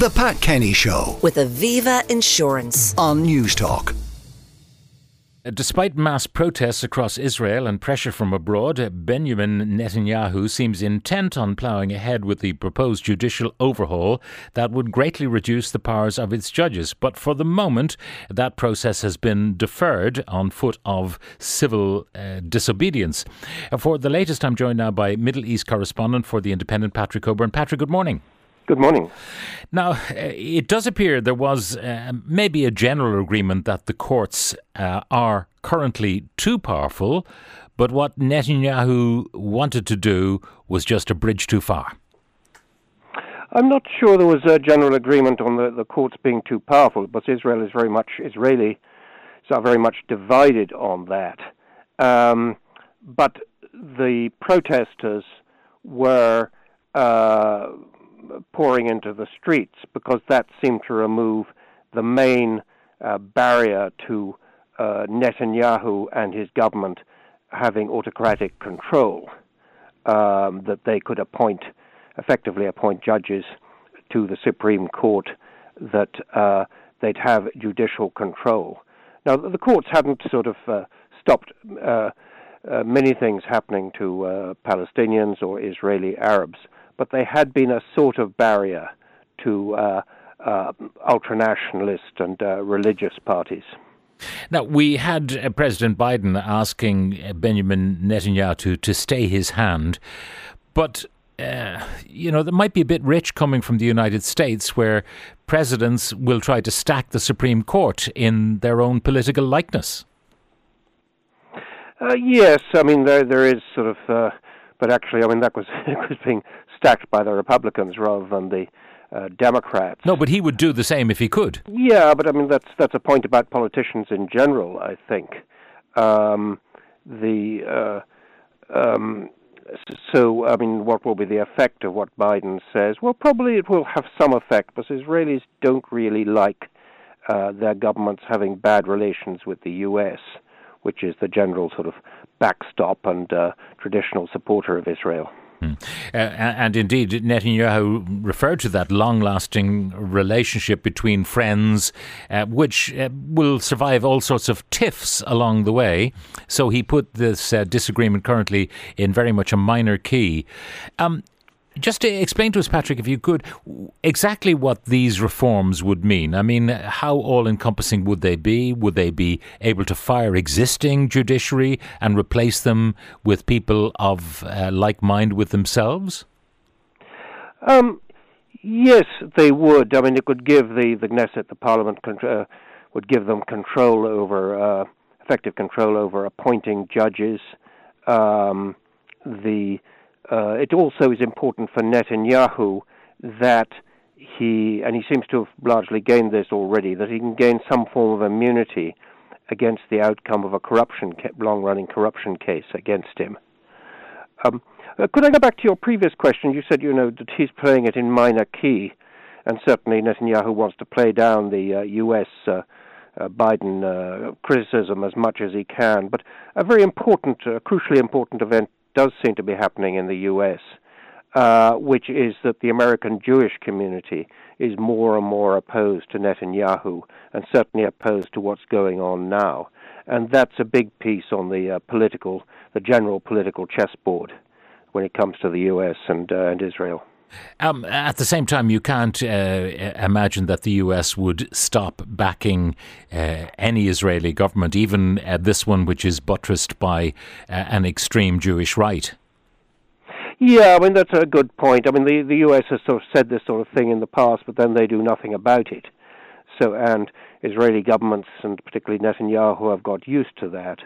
The Pat Kenny Show with Aviva Insurance. on Newstalk. Despite mass protests across Israel and pressure from abroad, Benjamin Netanyahu seems intent on ploughing ahead with the proposed judicial overhaul that would greatly reduce the powers of its judges. But for the moment, that process has been deferred on foot of civil uh, disobedience. Uh, For the latest, I'm joined now by Middle East correspondent for The Independent, Patrick Cockburn. Patrick, good morning. Good morning. Now, uh, it does appear there was uh, maybe a general agreement that the courts uh, are currently too powerful, but what Netanyahu wanted to do was just a bridge too far. I'm not sure there was a general agreement on the, the courts being too powerful, but Israel is very much Israeli, so very much divided on that. Um, but the protesters were uh, pouring into the streets because that seemed to remove the main uh, barrier to uh, Netanyahu and his government having autocratic control, um, that they could appoint, effectively appoint judges to the Supreme Court, that uh, they'd have judicial control. Now, the courts hadn't sort of uh, stopped uh, uh, many things happening to Palestinians or Israeli Arabs, but they had been a sort of barrier to uh, uh, ultranationalist and uh, religious parties. Now, we had uh, President Biden asking uh, Benjamin Netanyahu to, to stay his hand, but uh, you know, that might be a bit rich coming from the United States, where presidents will try to stack the Supreme Court in their own political likeness. Uh, yes, I mean there there is sort of, uh, but actually, I mean that was was being stacked by the Republicans rather than the uh, Democrats. No, but he would do the same if he could. Yeah, but I mean that's that's a point about politicians in general. I think um, the uh, um, so I mean what will be the effect of what Biden says? Well, probably it will have some effect, because Israelis don't really like uh, their governments having bad relations with the U.S., which is the general sort of backstop and uh, traditional supporter of Israel. Uh, and indeed, Netanyahu referred to that long lasting relationship between friends, uh, which uh, will survive all sorts of tiffs along the way. So he put this uh, disagreement currently in very much a minor key. Um, just to explain to us, Patrick, if you could, exactly what these reforms would mean. I mean, how all encompassing would they be? Would they be able to fire existing judiciary and replace them with people of uh, like mind with themselves? Um, yes, they would. I mean, it would give the the Knesset, the Parliament, uh, would give them control over uh, effective control over appointing judges. Um, the uh, it also is important for Netanyahu that he and he seems to have largely gained this already that he can gain some form of immunity against the outcome of a corruption long-running corruption case against him. Um, uh, could I go back to your previous question? You said, you know, that he's playing it in minor key, and certainly Netanyahu wants to play down the uh, U.S. Uh, uh, Biden uh, criticism as much as he can. But a very important, uh, crucially important event does seem to be happening in the U.S., uh, which is that the American Jewish community is more and more opposed to Netanyahu, and certainly opposed to what's going on now. And that's a big piece on the uh, political, the general political chessboard when it comes to the U.S. and, uh, and Israel. Um, at the same time, you can't uh, imagine that the US would stop backing uh, any Israeli government, even uh, this one, which is buttressed by uh, an extreme Jewish right. Yeah, I mean that's a good point. I mean the the U.S. has sort of said this sort of thing in the past, but then they do nothing about it. So and Israeli governments and particularly Netanyahu have got used to that.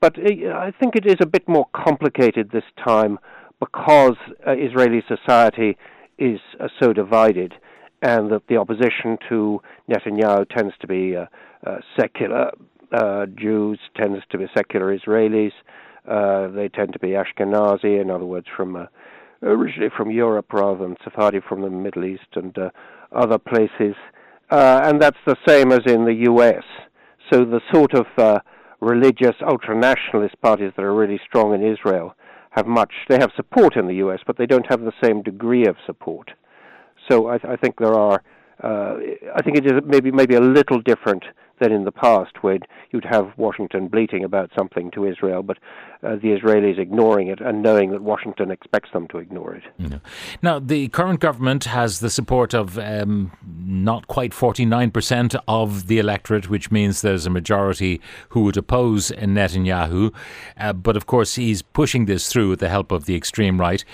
But uh, I think it is a bit more complicated this time because uh, Israeli society is uh, so divided, and that the opposition to Netanyahu tends to be uh, uh, secular uh, Jews, tends to be secular Israelis. Uh, they tend to be Ashkenazi, in other words, from originally from Europe rather than Sephardi from the Middle East and other places. And that's the same as in the U.S. So the sort of religious ultranationalist parties that are really strong in Israel have much. They have support in the U.S., but they don't have the same degree of support. So I, I think there are uh, I think it is maybe maybe a little different than in the past, where you'd have Washington bleating about something to Israel, but uh, the Israelis ignoring it and knowing that Washington expects them to ignore it. Yeah. Now, the current government has the support of um, not quite 49% of the electorate, which means there's a majority who would oppose Netanyahu. Uh, but of course, he's pushing this through with the help of the extreme right,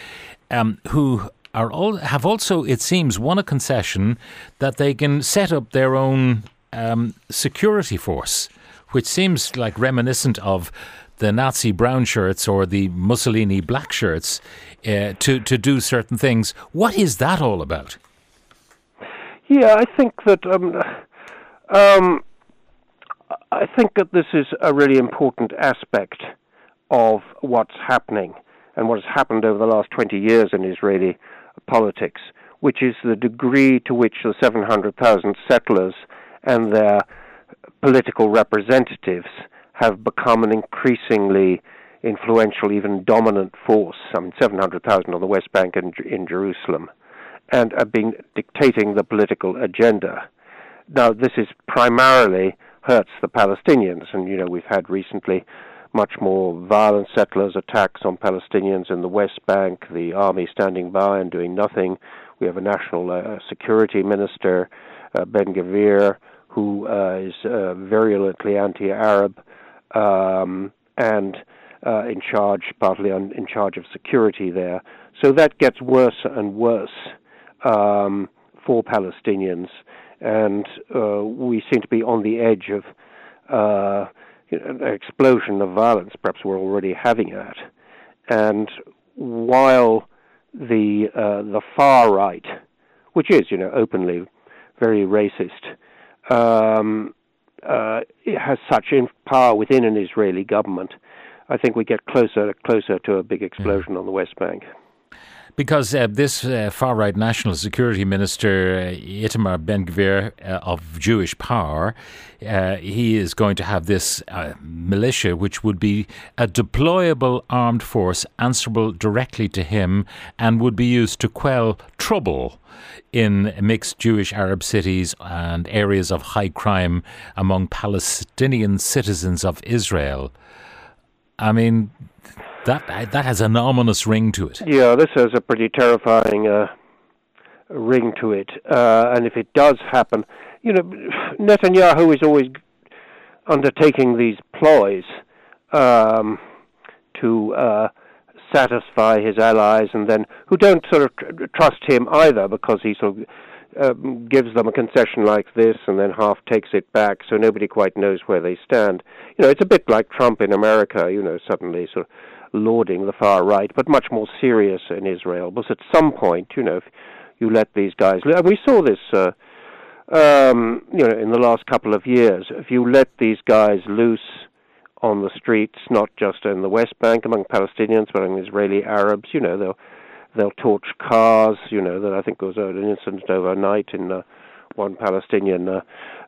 um, who are all, have also, it seems, won a concession that they can set up their own um, security force, which seems like reminiscent of the Nazi brown shirts or the Mussolini black shirts uh, to to do certain things. What is that all about? Yeah, I think that um, um, I think that this is a really important aspect of what's happening and what has happened over the last 20 years in Israeli politics, which is the degree to which the 700,000 settlers and their political representatives have become an increasingly influential, even dominant force. I mean, 700,000 on the West Bank and in Jerusalem, and have been dictating the political agenda. Now, this is primarily hurts the Palestinians, and you know we've had recently much more violent settlers attacks on Palestinians in the West Bank, the army standing by and doing nothing. We have a national uh, security minister, uh, Ben Gvir, who uh, is uh, virulently anti-Arab um, and uh, in charge, partly on, in charge of security there. So that gets worse and worse um, for Palestinians, and we seem to be on the edge of an explosion of violence. Perhaps we're already having that. And while the uh, the far right, which is you know openly very racist, um, uh, it has such power within an Israeli government, I think we get closer closer to a big explosion on the West Bank. Because uh, this uh, far right national security minister, uh, Itamar Ben Gvir uh, of Jewish power, uh, he is going to have this uh, militia, which would be a deployable armed force answerable directly to him and would be used to quell trouble in mixed Jewish Arab cities and areas of high crime among Palestinian citizens of Israel. I mean, that that has an ominous ring to it. Yeah, this has a pretty terrifying uh, ring to it. Uh, and if it does happen, you know, Netanyahu is always undertaking these ploys um, to uh, satisfy his allies, and then who don't sort of tr- trust him either, because he sort of um, gives them a concession like this and then half takes it back, so nobody quite knows where they stand. You know, it's a bit like Trump in America. You know, suddenly sort of lauding the far right, but much more serious in Israel. Because at some point, you know, if you let these guys, and we saw this, uh, um, you know, in the last couple of years, if you let these guys loose on the streets, not just in the West Bank among Palestinians, but among Israeli Arabs, you know, they'll they'll torch cars. You know, that I think was an incident overnight in. Uh, one Palestinian uh,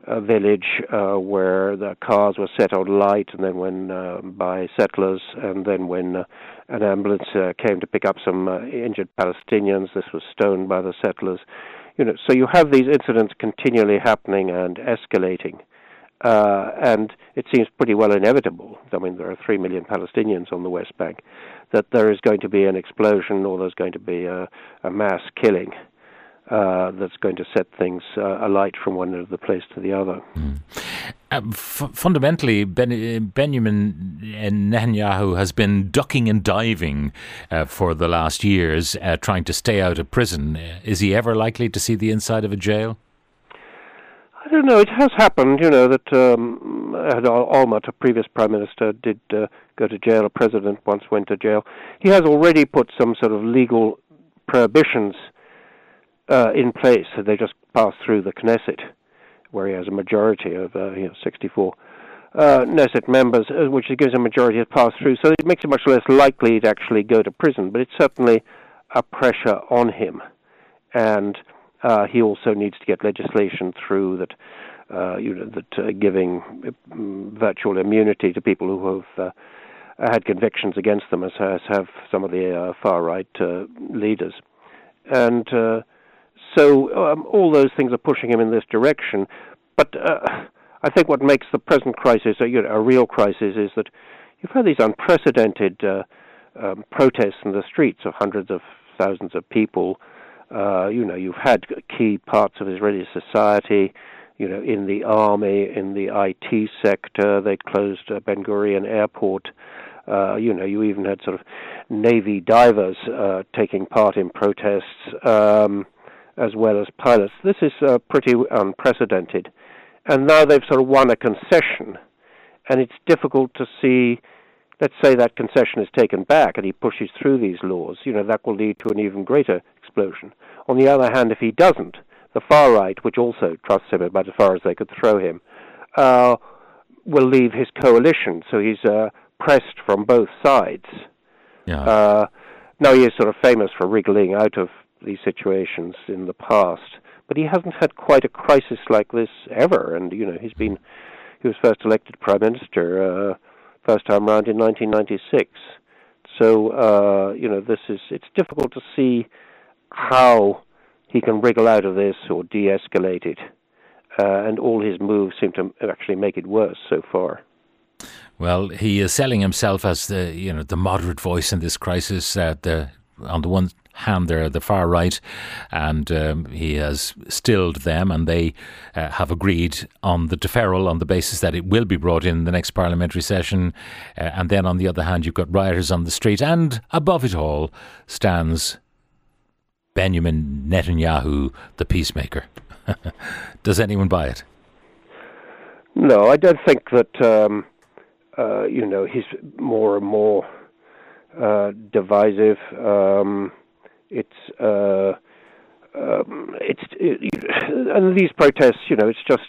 uh, village uh, where the cars were set on light, and then when uh, by settlers, and then when uh, an ambulance uh, came to pick up some uh, injured Palestinians, this was stoned by the settlers. You know, so you have these incidents continually happening and escalating. Uh, and it seems pretty well inevitable. I mean, there are three million Palestinians on the West Bank. That there is going to be an explosion, or there's going to be a, a mass killing uh, that's going to set things uh, alight from one end of the place to the other. Mm. Uh, f- fundamentally, ben- Benjamin Netanyahu has been ducking and diving uh, for the last years, uh, trying to stay out of prison. Uh, is he ever likely to see the inside of a jail? I don't know. It has happened, you know, that um, Olmert, a previous prime minister, did go to jail. A president once went to jail. He has already put some sort of legal prohibitions uh, in place. So they just pass through the Knesset, where he has a majority of uh, you know, 64 uh, Knesset members, uh, which gives a majority to pass through. So it makes it much less likely to actually go to prison, but it's certainly a pressure on him. And uh, he also needs to get legislation through that. Uh, you know, that uh, giving um, virtual immunity to people who have uh, had convictions against them, as, as have some of the uh, far right uh, leaders. And so um, all those things are pushing him in this direction. But uh, I think what makes the present crisis a, you know, a real crisis is that you've had these unprecedented uh, um, protests in the streets of hundreds of thousands of people. Uh, you know, you've had key parts of Israeli society, you know, in the army, in the IT sector. They closed uh, Ben Gurion Airport. Uh, you know, you even had sort of Navy divers uh, taking part in protests, um, as well as pilots. This is uh, pretty unprecedented. And now they've sort of won a concession, and it's difficult to see let's say that concession is taken back and he pushes through these laws, you know, that will lead to an even greater explosion. On the other hand, if he doesn't, the far right, which also trusts him about as far as they could throw him, uh, will leave his coalition. So he's uh, pressed from both sides. Yeah. Uh, now he is sort of famous for wriggling out of these situations in the past, but he hasn't had quite a crisis like this ever. And you know, he's been he was first elected prime minister uh, first time round in 1996. So uh, you know, this is it's difficult to see how he can wriggle out of this or de-escalate it, uh, and all his moves seem to actually make it worse so far. Well, he is selling himself as the you know the moderate voice in this crisis. Uh, the on the one hand, they're the far right, and um, he has stilled them, and they uh, have agreed on the deferral on the basis that it will be brought in the next parliamentary session. Uh, and then on the other hand, you've got rioters on the street, and above it all stands Benjamin Netanyahu, the peacemaker. Does anyone buy it? No, I don't think that. Um, uh, you know, he's more and more uh, divisive. Um, it's uh, um, it's it, and these protests, you know, it's just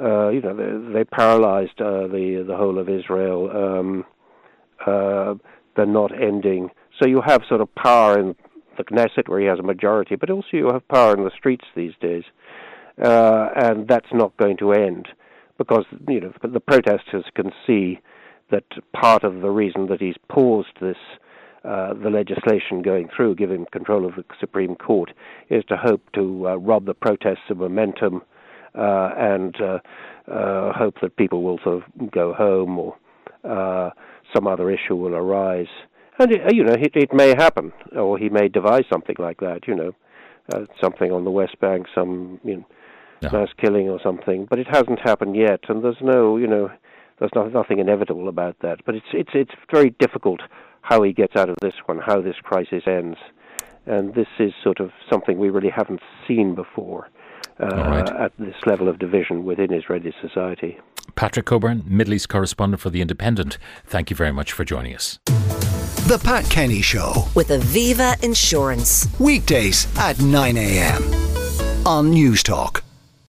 uh, you know they, they paralyzed uh, the the whole of Israel. Um, uh, they're not ending. So you have sort of power in the Knesset where he has a majority, but also you have power in the streets these days, uh, and that's not going to end because you know the protesters can see that part of the reason that he's paused this uh, the legislation going through, giving control of the Supreme Court, is to hope to uh, rob the protests of momentum uh, and uh, uh, hope that people will sort of go home or uh, some other issue will arise. And it, you know, it, it may happen, or he may devise something like that. You know, something on the West Bank, some you know, yeah. mass killing or something. But it hasn't happened yet, and there's no, you know, there's no, nothing inevitable about that. But it's it's it's very difficult how he gets out of this one, how this crisis ends, and this is sort of something we really haven't seen before uh, right. at this level of division within Israeli society. Patrick Cockburn, Middle East correspondent for The Independent, thank you very much for joining us. The Pat Kenny Show with Aviva Insurance. Weekdays at 9 a.m. on Newstalk.